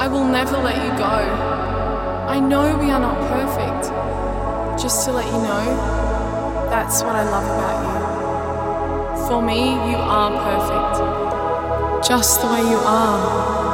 I will never let you go. I know we are not perfect. Just to let you know, that's what I love about you. For me, you are perfect. Just the way you are.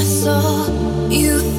I soul. You